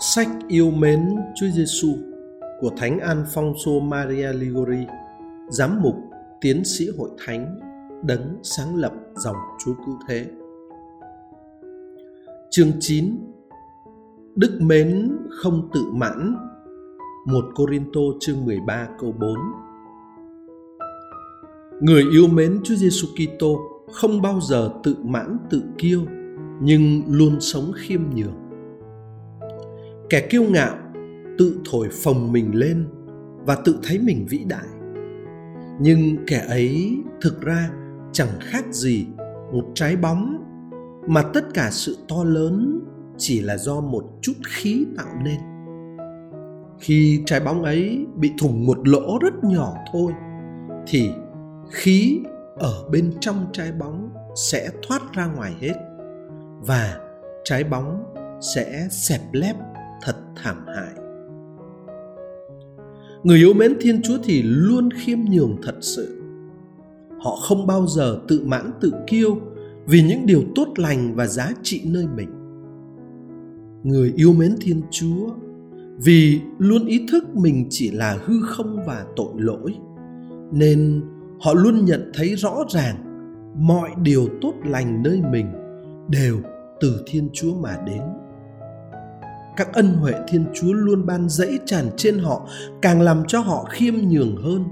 Sách yêu mến Chúa Giêsu của Thánh Alfonso Maria Ligori, giám mục, tiến sĩ hội thánh, đấng sáng lập dòng Chúa Cứu Thế. Chương 9 Đức mến không tự mãn 1 Corinto chương 13 câu 4 Người yêu mến Chúa Giêsu Kitô không bao giờ tự mãn tự kiêu nhưng luôn sống khiêm nhường kẻ kiêu ngạo tự thổi phồng mình lên và tự thấy mình vĩ đại. Nhưng kẻ ấy thực ra chẳng khác gì một trái bóng mà tất cả sự to lớn chỉ là do một chút khí tạo nên. Khi trái bóng ấy bị thủng một lỗ rất nhỏ thôi thì khí ở bên trong trái bóng sẽ thoát ra ngoài hết và trái bóng sẽ xẹp lép thật thảm hại. Người yêu mến thiên chúa thì luôn khiêm nhường thật sự. Họ không bao giờ tự mãn tự kiêu vì những điều tốt lành và giá trị nơi mình. Người yêu mến thiên chúa vì luôn ý thức mình chỉ là hư không và tội lỗi, nên họ luôn nhận thấy rõ ràng mọi điều tốt lành nơi mình đều từ thiên chúa mà đến các ân huệ thiên chúa luôn ban dẫy tràn trên họ càng làm cho họ khiêm nhường hơn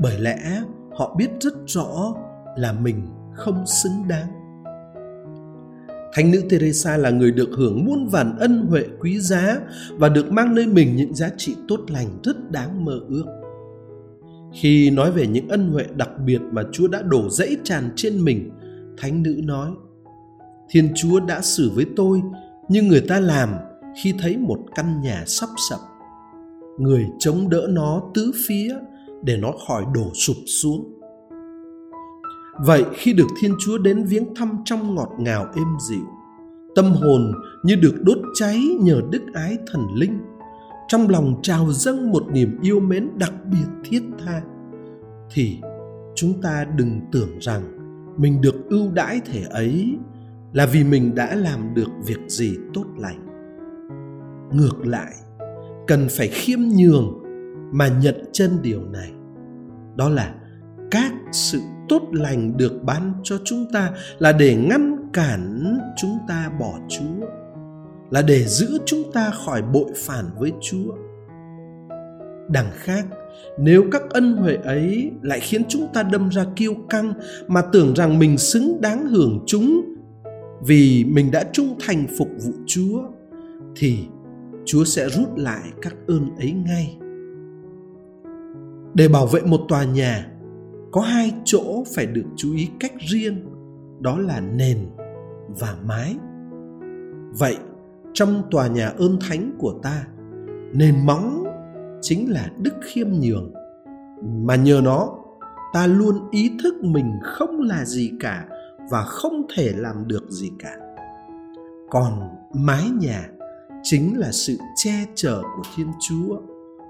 bởi lẽ họ biết rất rõ là mình không xứng đáng Thánh nữ Teresa là người được hưởng muôn vàn ân huệ quý giá và được mang nơi mình những giá trị tốt lành rất đáng mơ ước. Khi nói về những ân huệ đặc biệt mà Chúa đã đổ dẫy tràn trên mình, Thánh nữ nói: Thiên Chúa đã xử với tôi như người ta làm khi thấy một căn nhà sắp sập. Người chống đỡ nó tứ phía để nó khỏi đổ sụp xuống. Vậy khi được thiên chúa đến viếng thăm trong ngọt ngào êm dịu, tâm hồn như được đốt cháy nhờ đức ái thần linh, trong lòng trào dâng một niềm yêu mến đặc biệt thiết tha, thì chúng ta đừng tưởng rằng mình được ưu đãi thể ấy là vì mình đã làm được việc gì tốt lành ngược lại. Cần phải khiêm nhường mà nhận chân điều này. Đó là các sự tốt lành được ban cho chúng ta là để ngăn cản chúng ta bỏ chúa, là để giữ chúng ta khỏi bội phản với chúa. Đằng khác, nếu các ân huệ ấy lại khiến chúng ta đâm ra kiêu căng mà tưởng rằng mình xứng đáng hưởng chúng vì mình đã trung thành phục vụ chúa, thì Chúa sẽ rút lại các ơn ấy ngay. Để bảo vệ một tòa nhà, có hai chỗ phải được chú ý cách riêng, đó là nền và mái. Vậy, trong tòa nhà ơn thánh của ta, nền móng chính là đức khiêm nhường mà nhờ nó ta luôn ý thức mình không là gì cả và không thể làm được gì cả còn mái nhà chính là sự che chở của thiên chúa.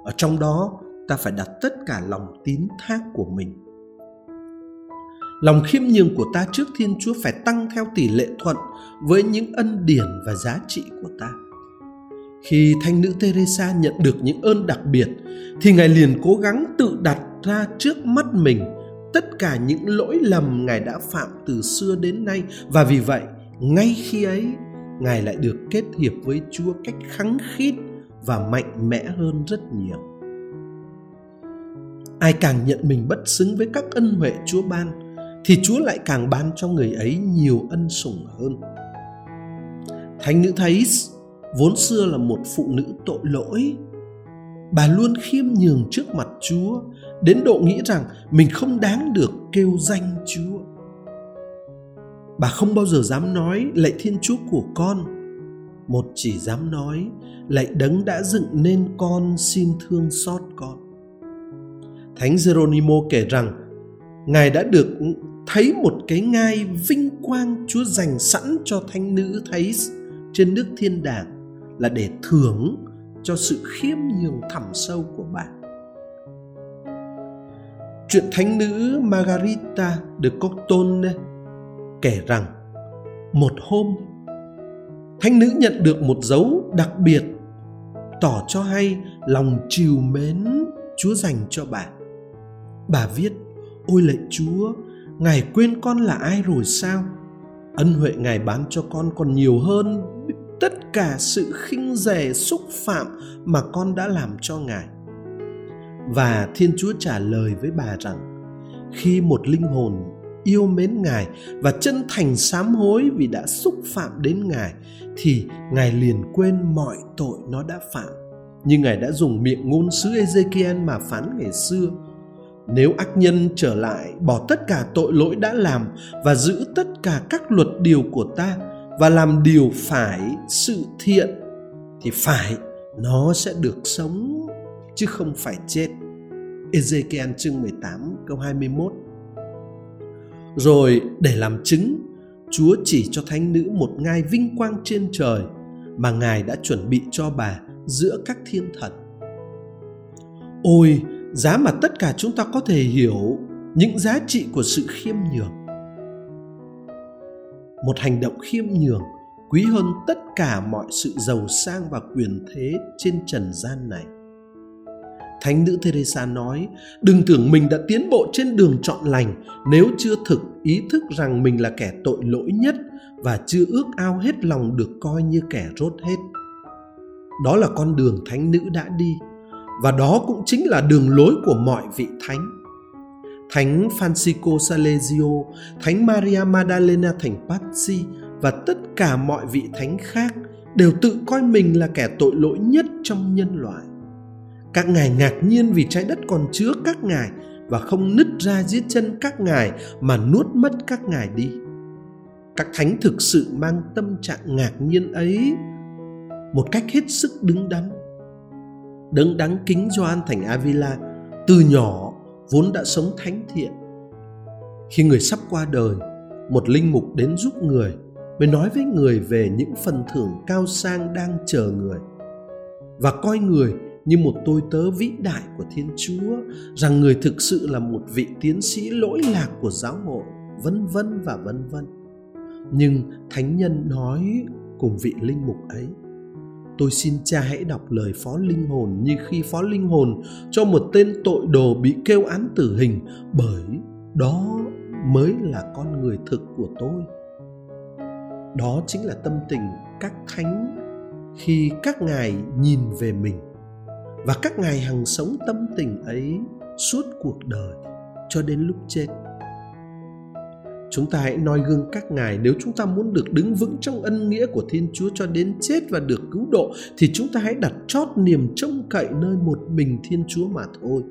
Ở trong đó, ta phải đặt tất cả lòng tín thác của mình. Lòng khiêm nhường của ta trước thiên chúa phải tăng theo tỷ lệ thuận với những ân điển và giá trị của ta. Khi thanh nữ teresa nhận được những ơn đặc biệt, thì ngài liền cố gắng tự đặt ra trước mắt mình tất cả những lỗi lầm ngài đã phạm từ xưa đến nay. Và vì vậy, ngay khi ấy ngài lại được kết hiệp với chúa cách khắng khít và mạnh mẽ hơn rất nhiều. Ai càng nhận mình bất xứng với các ân huệ chúa ban, thì chúa lại càng ban cho người ấy nhiều ân sủng hơn. Thánh nữ thais, vốn xưa là một phụ nữ tội lỗi, bà luôn khiêm nhường trước mặt chúa, đến độ nghĩ rằng mình không đáng được kêu danh chúa bà không bao giờ dám nói, lạy thiên chúa của con. Một chỉ dám nói, lạy đấng đã dựng nên con, xin thương xót con. Thánh geronimo kể rằng, ngài đã được thấy một cái ngai vinh quang chúa dành sẵn cho thánh nữ thấy trên nước thiên đàng, là để thưởng cho sự khiêm nhường thẳm sâu của bà. Chuyện thánh nữ margarita de Coctone kể rằng một hôm thánh nữ nhận được một dấu đặc biệt tỏ cho hay lòng trìu mến Chúa dành cho bà. Bà viết, ôi lạy Chúa, Ngài quên con là ai rồi sao? Ân huệ Ngài bán cho con còn nhiều hơn tất cả sự khinh rẻ xúc phạm mà con đã làm cho Ngài. Và Thiên Chúa trả lời với bà rằng, khi một linh hồn yêu mến Ngài và chân thành sám hối vì đã xúc phạm đến Ngài, thì Ngài liền quên mọi tội nó đã phạm. Như Ngài đã dùng miệng ngôn sứ Ezekiel mà phán ngày xưa. Nếu ác nhân trở lại, bỏ tất cả tội lỗi đã làm và giữ tất cả các luật điều của ta và làm điều phải sự thiện, thì phải nó sẽ được sống, chứ không phải chết. Ezekiel chương 18 câu 21 rồi để làm chứng Chúa chỉ cho thánh nữ một ngai vinh quang trên trời mà Ngài đã chuẩn bị cho bà giữa các thiên thần. Ôi, giá mà tất cả chúng ta có thể hiểu những giá trị của sự khiêm nhường. Một hành động khiêm nhường quý hơn tất cả mọi sự giàu sang và quyền thế trên trần gian này. Thánh nữ Teresa nói, đừng tưởng mình đã tiến bộ trên đường chọn lành nếu chưa thực ý thức rằng mình là kẻ tội lỗi nhất và chưa ước ao hết lòng được coi như kẻ rốt hết. Đó là con đường thánh nữ đã đi và đó cũng chính là đường lối của mọi vị thánh. Thánh Francisco Salesio, Thánh Maria Maddalena thành Pazzi và tất cả mọi vị thánh khác đều tự coi mình là kẻ tội lỗi nhất trong nhân loại các ngài ngạc nhiên vì trái đất còn chứa các ngài và không nứt ra dưới chân các ngài mà nuốt mất các ngài đi. Các thánh thực sự mang tâm trạng ngạc nhiên ấy một cách hết sức đứng đắn. Đấng đáng kính Gioan thành Avila từ nhỏ vốn đã sống thánh thiện. Khi người sắp qua đời, một linh mục đến giúp người, mới nói với người về những phần thưởng cao sang đang chờ người và coi người như một tôi tớ vĩ đại của Thiên Chúa, rằng người thực sự là một vị tiến sĩ lỗi lạc của giáo hội, vân vân và vân vân. Nhưng thánh nhân nói cùng vị linh mục ấy, tôi xin cha hãy đọc lời phó linh hồn như khi phó linh hồn cho một tên tội đồ bị kêu án tử hình bởi đó mới là con người thực của tôi đó chính là tâm tình các thánh khi các ngài nhìn về mình và các ngài hằng sống tâm tình ấy suốt cuộc đời cho đến lúc chết. Chúng ta hãy noi gương các ngài. Nếu chúng ta muốn được đứng vững trong ân nghĩa của thiên chúa cho đến chết và được cứu độ, thì chúng ta hãy đặt chót niềm trông cậy nơi một mình thiên chúa mà thôi.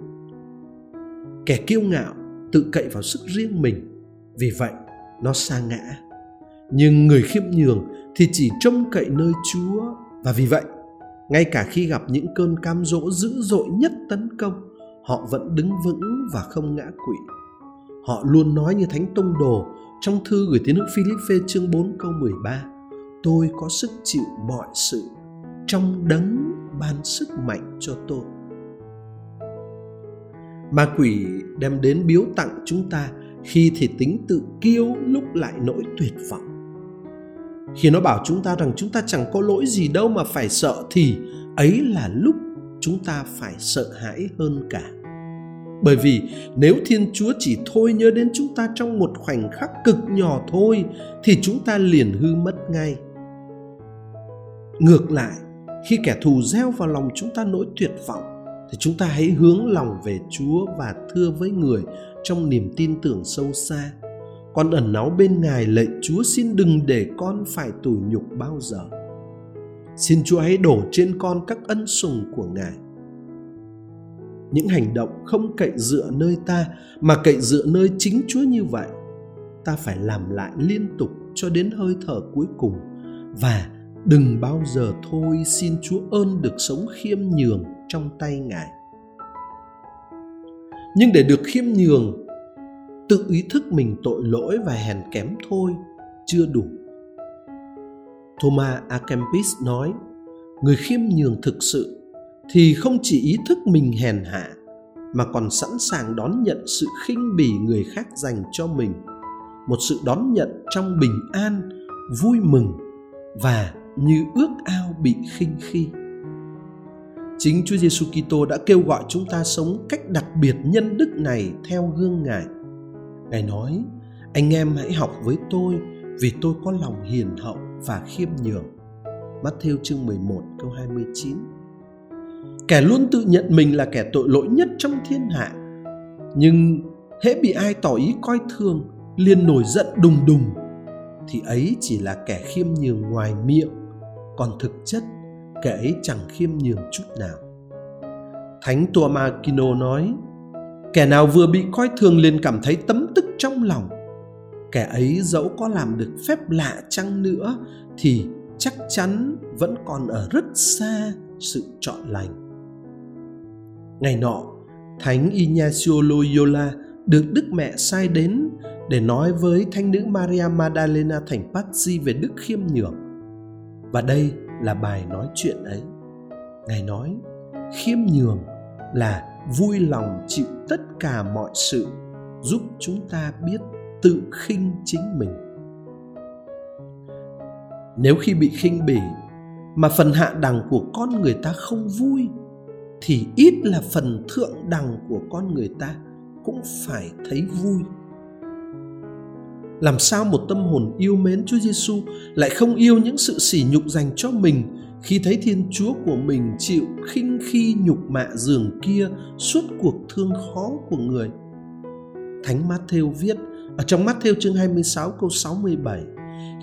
Kẻ kiêu ngạo tự cậy vào sức riêng mình, vì vậy nó sa ngã. Nhưng người khiêm nhường thì chỉ trông cậy nơi chúa, và vì vậy ngay cả khi gặp những cơn cam dỗ dữ dội nhất tấn công, họ vẫn đứng vững và không ngã quỵ. Họ luôn nói như thánh tông đồ trong thư gửi tín hữu Philippe chương 4 câu 13 tôi có sức chịu mọi sự, trong đấng ban sức mạnh cho tôi. Ma quỷ đem đến biếu tặng chúng ta khi thì tính tự kiêu lúc lại nỗi tuyệt vọng khi nó bảo chúng ta rằng chúng ta chẳng có lỗi gì đâu mà phải sợ thì ấy là lúc chúng ta phải sợ hãi hơn cả. Bởi vì nếu thiên chúa chỉ thôi nhớ đến chúng ta trong một khoảnh khắc cực nhỏ thôi, thì chúng ta liền hư mất ngay. Ngược lại, khi kẻ thù gieo vào lòng chúng ta nỗi tuyệt vọng, thì chúng ta hãy hướng lòng về chúa và thưa với người trong niềm tin tưởng sâu xa con ẩn náu bên ngài lạy chúa xin đừng để con phải tủi nhục bao giờ. Xin chúa hãy đổ trên con các ân sủng của ngài. Những hành động không cậy dựa nơi ta, mà cậy dựa nơi chính chúa như vậy, ta phải làm lại liên tục cho đến hơi thở cuối cùng. Và đừng bao giờ thôi xin chúa ơn được sống khiêm nhường trong tay ngài. Nhưng để được khiêm nhường tự ý thức mình tội lỗi và hèn kém thôi, chưa đủ thomas a kempis nói, người khiêm nhường thực sự thì không chỉ ý thức mình hèn hạ, mà còn sẵn sàng đón nhận sự khinh bỉ người khác dành cho mình, một sự đón nhận trong bình an, vui mừng và như ước ao bị khinh khi chính Chúa Giêsu Kitô đã kêu gọi chúng ta sống cách đặc biệt nhân đức này theo gương Ngài. Ngài nói: "Anh em hãy học với tôi vì tôi có lòng hiền hậu và khiêm nhường." Matthew chương 11 câu 29 Kẻ luôn tự nhận mình là kẻ tội lỗi nhất trong thiên hạ, Nhưng hễ bị ai tỏ ý coi thường, liền nổi giận đùng đùng, Thì ấy chỉ là kẻ khiêm nhường ngoài miệng, Còn thực chất, kẻ ấy chẳng khiêm nhường chút nào Thánh Tuamakino nói Kẻ nào vừa bị coi thường liền cảm thấy tấm tức trong lòng. Kẻ ấy dẫu có làm được phép lạ chăng nữa Thì chắc chắn vẫn còn ở rất xa sự trọn lành. Ngày nọ, thánh ignacio loyola được đức mẹ sai đến để nói với thánh nữ maria magdalena thành pazzi về đức khiêm nhường và đây là bài nói chuyện ấy. Ngài nói, khiêm nhường là vui lòng chịu tất cả mọi sự, giúp chúng ta biết tự khinh chính mình nếu khi bị khinh bỉ mà phần hạ đẳng của con người ta không vui, thì ít là phần thượng đẳng của con người ta cũng phải thấy vui. Làm sao một tâm hồn yêu mến Chúa Giêsu lại không yêu những sự sỉ nhục dành cho mình khi thấy Thiên Chúa của mình chịu khinh khi nhục mạ giường kia suốt cuộc thương khó của người. Thánh Matthew viết ở trong Matthew chương 26 câu 67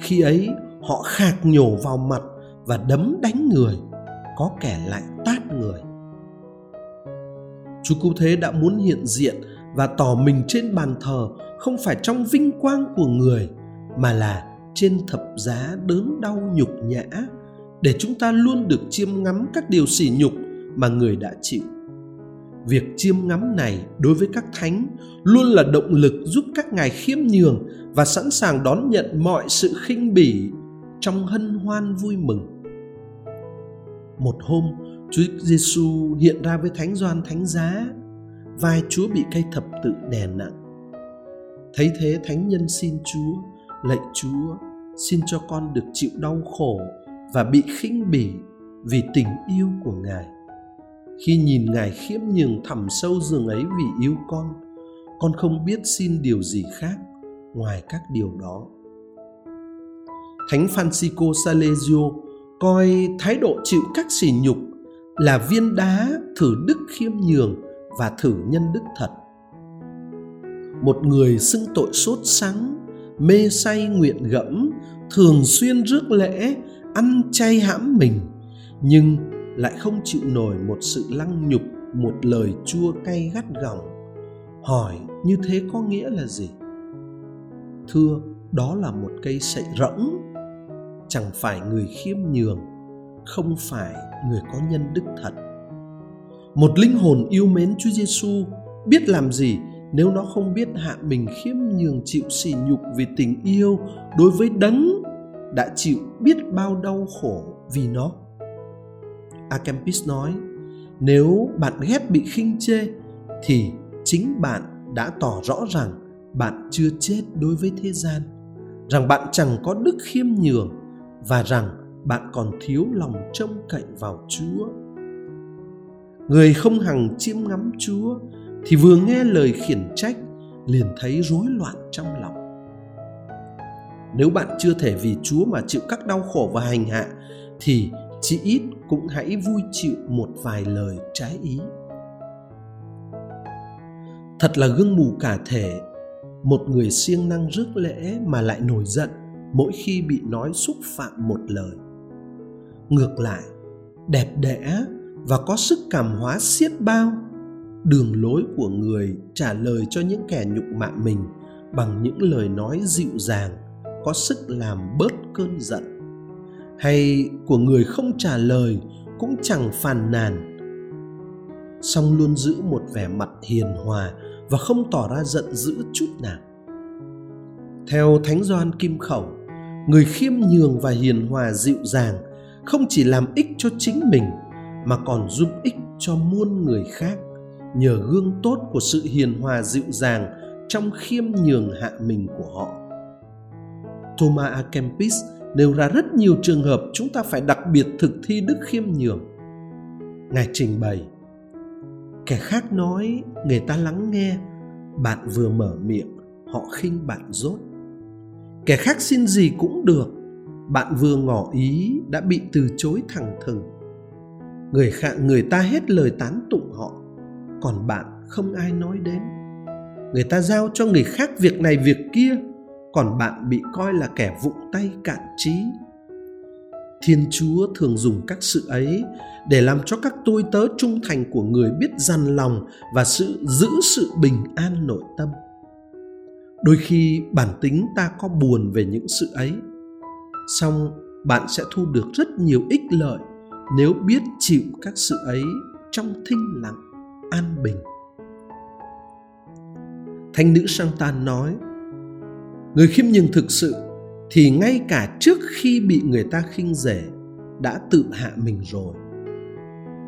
Khi ấy họ khạc nhổ vào mặt và đấm đánh người, có kẻ lại tát người Chúa Cứu Thế đã muốn hiện diện và tỏ mình trên bàn thờ không phải trong vinh quang của người, mà là trên thập giá đớn đau nhục nhã để chúng ta luôn được chiêm ngắm các điều sỉ nhục mà người đã chịu. Việc chiêm ngắm này đối với các thánh luôn là động lực giúp các ngài khiêm nhường và sẵn sàng đón nhận mọi sự khinh bỉ trong hân hoan vui mừng. Một hôm, Chúa Giêsu hiện ra với Thánh Gioan Thánh Giá, vai Chúa bị cây thập tự đè nặng. Thấy thế Thánh Nhân xin Chúa, lạy Chúa, xin cho con được chịu đau khổ và bị khinh bỉ vì tình yêu của Ngài. Khi nhìn Ngài khiêm nhường thẳm sâu giường ấy vì yêu con, con không biết xin điều gì khác ngoài các điều đó. Thánh Francisco Salesio coi thái độ chịu các sỉ nhục là viên đá thử đức khiêm nhường và thử nhân đức thật một người xưng tội sốt sắng mê say nguyện gẫm thường xuyên rước lễ ăn chay hãm mình, nhưng lại không chịu nổi một sự lăng nhục, một lời chua cay gắt gỏng. Hỏi như thế có nghĩa là gì? Thưa, đó là một cây sậy rỗng. Chẳng phải người khiêm nhường, không phải người có nhân đức thật. Một linh hồn yêu mến Chúa Giêsu biết làm gì nếu nó không biết hạ mình khiêm nhường, chịu sỉ nhục vì tình yêu đối với đấng đã chịu biết bao đau khổ vì nó. Akempis nói, nếu bạn ghét bị khinh chê thì chính bạn đã tỏ rõ rằng bạn chưa chết đối với thế gian, rằng bạn chẳng có đức khiêm nhường và rằng bạn còn thiếu lòng trông cậy vào Chúa. Người không hằng chiêm ngắm Chúa thì vừa nghe lời khiển trách liền thấy rối loạn trong lòng. Nếu bạn chưa thể vì Chúa mà chịu các đau khổ và hành hạ thì chỉ ít cũng hãy vui chịu một vài lời trái ý. Thật là gương mù cả thể, một người siêng năng rước lễ mà lại nổi giận mỗi khi bị nói xúc phạm một lời ngược lại đẹp đẽ và có sức cảm hóa xiết bao đường lối của người trả lời cho những kẻ nhục mạ mình bằng những lời nói dịu dàng có sức làm bớt cơn giận. Hay của người không trả lời cũng chẳng phàn nàn. Song luôn giữ một vẻ mặt hiền hòa và không tỏ ra giận dữ chút nào. Theo thánh doan kim khẩu, người khiêm nhường và hiền hòa dịu dàng không chỉ làm ích cho chính mình mà còn giúp ích cho muôn người khác nhờ gương tốt của sự hiền hòa dịu dàng trong khiêm nhường hạ mình của họ. Thomas A. Kempis nêu ra rất nhiều trường hợp chúng ta phải đặc biệt thực thi đức khiêm nhường. ngài trình bày, kẻ khác nói, người ta lắng nghe, bạn vừa mở miệng, họ khinh bạn dốt kẻ khác xin gì cũng được, bạn vừa ngỏ ý đã bị từ chối thẳng thừng người khác, người ta hết lời tán tụng họ, còn bạn không ai nói đến người ta giao cho người khác việc này việc kia còn bạn bị coi là kẻ vụng tay cạn trí. Thiên chúa thường dùng các sự ấy để làm cho các tôi tớ trung thành của người biết dằn lòng và sự giữ sự bình an nội tâm. Đôi khi bản tính ta có buồn về những sự ấy, song bạn sẽ thu được rất nhiều ích lợi nếu biết chịu các sự ấy trong thinh lặng, an bình. Thánh nữ Santan nói người khiêm nhường thực sự thì ngay cả trước khi bị người ta khinh rể đã tự hạ mình rồi.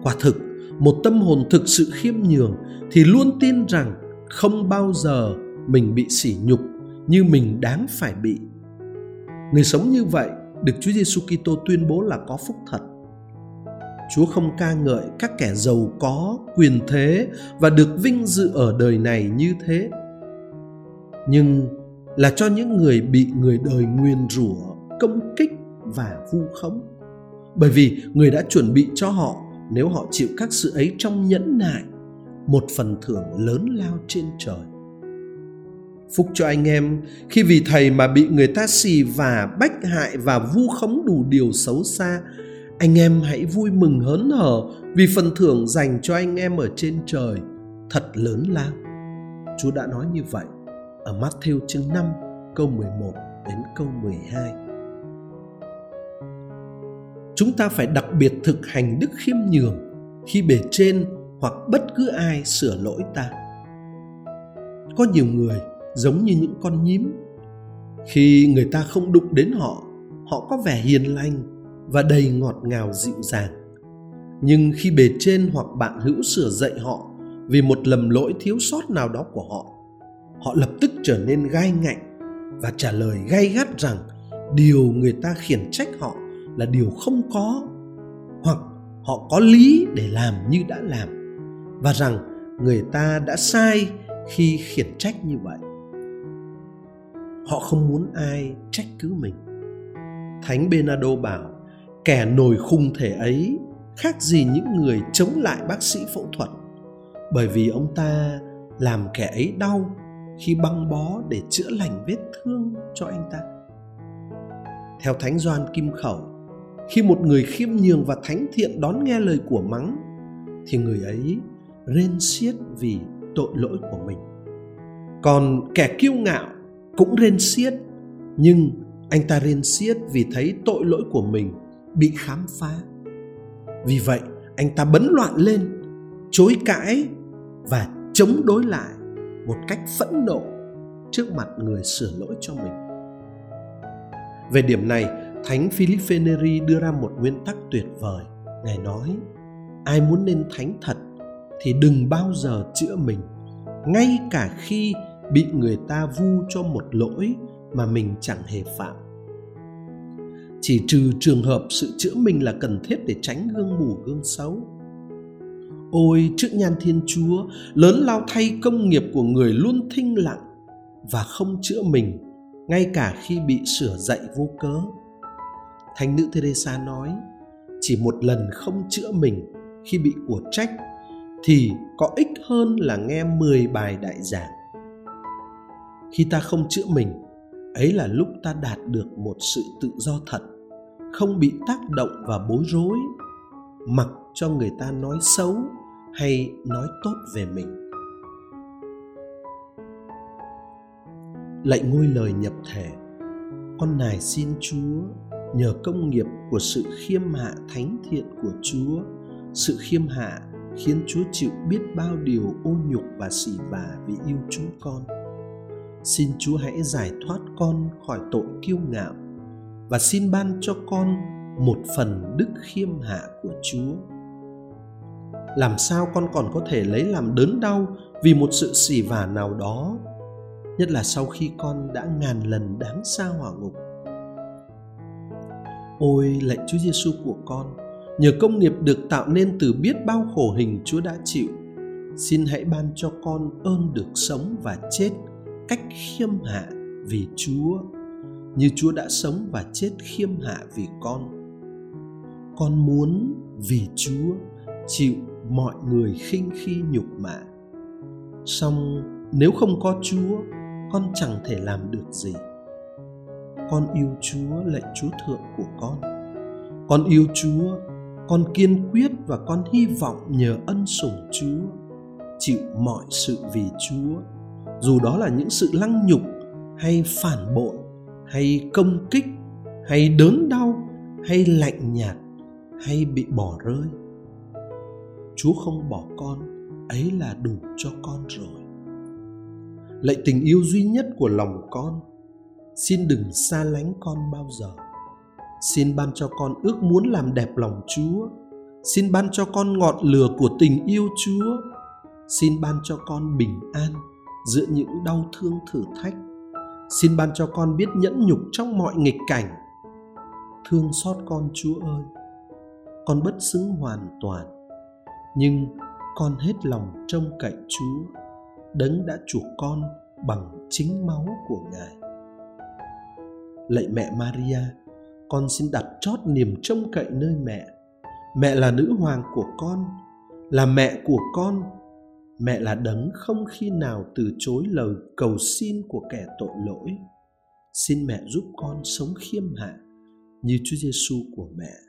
Quả thực một tâm hồn thực sự khiêm nhường thì luôn tin rằng không bao giờ mình bị sỉ nhục như mình đáng phải bị. Người sống như vậy được Chúa Giêsu Kitô tuyên bố là có phúc thật. Chúa không ca ngợi các kẻ giàu có, quyền thế và được vinh dự ở đời này như thế. Nhưng là cho những người bị người đời nguyền rủa, công kích và vu khống. Bởi vì người đã chuẩn bị cho họ nếu họ chịu các sự ấy trong nhẫn nại, một phần thưởng lớn lao trên trời. Phúc cho anh em khi vì thầy mà bị người ta xì và bách hại và vu khống đủ điều xấu xa anh em hãy vui mừng hớn hở vì phần thưởng dành cho anh em ở trên trời thật lớn lao. Chúa đã nói như vậy ở Matthew chương 5 câu 11 đến câu 12. Chúng ta phải đặc biệt thực hành đức khiêm nhường khi bề trên hoặc bất cứ ai sửa lỗi ta. Có nhiều người giống như những con nhím. Khi người ta không đụng đến họ, họ có vẻ hiền lành và đầy ngọt ngào dịu dàng nhưng khi bề trên hoặc bạn hữu sửa dạy họ vì một lầm lỗi thiếu sót nào đó của họ họ lập tức trở nên gai ngạnh và trả lời gay gắt rằng điều người ta khiển trách họ là điều không có hoặc họ có lý để làm như đã làm và rằng người ta đã sai khi khiển trách như vậy. Họ không muốn ai trách cứ mình. Thánh benado bảo, kẻ nổi khung thể ấy khác gì những người chống lại bác sĩ phẫu thuật, bởi vì ông ta làm kẻ ấy đau khi băng bó để chữa lành vết thương cho anh ta. Theo thánh doan kim khẩu, khi một người khiêm nhường và thánh thiện đón nghe lời của mắng, thì người ấy rên xiết vì tội lỗi của mình. Còn kẻ kiêu ngạo cũng rên xiết, nhưng anh ta rên xiết vì thấy tội lỗi của mình bị khám phá. Vì vậy, anh ta bấn loạn lên, chối cãi và chống đối lại một cách phẫn nộ trước mặt người sửa lỗi cho mình. Về điểm này, thánh philip neri đưa ra một nguyên tắc tuyệt vời. Ngài nói, ai muốn nên thánh thật thì đừng bao giờ chữa mình, ngay cả khi bị người ta vu cho một lỗi mà mình chẳng hề phạm. Chỉ trừ trường hợp sự chữa mình là cần thiết để tránh gương mù, gương xấu ôi, trước nhan thiên chúa, lớn lao thay công nghiệp của người luôn thinh lặng và không chữa mình, ngay cả khi bị sửa dạy vô cớ. Thánh nữ teresa nói, chỉ một lần không chữa mình khi bị của trách, thì có ích hơn là nghe 10 bài đại giảng. Khi ta không chữa mình, ấy là lúc ta đạt được một sự tự do thật, không bị tác động và bối rối mặc cho người ta nói xấu hay nói tốt về mình. Lạy ngôi lời nhập thể, con nài xin chúa nhờ công nghiệp của sự khiêm hạ thánh thiện của chúa. Sự khiêm hạ khiến chúa chịu biết bao điều ô nhục và xỉ vả vì yêu chúng con. Xin chúa hãy giải thoát con khỏi tội kiêu ngạo và xin ban cho con một phần đức khiêm hạ của chúa làm sao con còn có thể lấy làm đớn đau vì một sự xỉ vả nào đó nhất là sau khi con đã ngàn lần đáng xa hỏa ngục ôi lạy chúa giêsu của con nhờ công nghiệp được tạo nên từ biết bao khổ hình Chúa đã chịu. Xin hãy ban cho con ơn được sống và chết cách khiêm hạ vì Chúa, như Chúa đã sống và chết khiêm hạ vì con. Con muốn vì Chúa chịu mọi người khinh khi nhục mạ. Song nếu không có Chúa, con chẳng thể làm được gì. Con yêu Chúa lạy Chúa thượng của con. Con yêu Chúa con kiên quyết và con hy vọng nhờ ân sủng Chúa chịu mọi sự vì Chúa, dù đó là những sự lăng nhục hay phản bội hay công kích hay đớn đau hay lạnh nhạt hay bị bỏ rơi. Chúa không bỏ con, ấy là đủ cho con rồi. Lạy tình yêu duy nhất của lòng con, xin đừng xa lánh con bao giờ Xin ban cho con ước muốn làm đẹp lòng Chúa. Xin ban cho con ngọn lửa của tình yêu Chúa. Xin ban cho con bình an giữa những đau thương thử thách. Xin ban cho con biết nhẫn nhục trong mọi nghịch cảnh. Thương xót con Chúa ơi. Con bất xứng hoàn toàn, nhưng con hết lòng trông cậy Chúa, đấng đã chuộc con bằng chính máu của Ngài. Lạy mẹ Maria, con xin đặt chót niềm trông cậy nơi mẹ. Mẹ là nữ hoàng của con là mẹ của con. Mẹ là đấng không khi nào từ chối lời cầu xin của kẻ tội lỗi. Xin mẹ giúp con sống khiêm hạ như Chúa Giêsu của mẹ.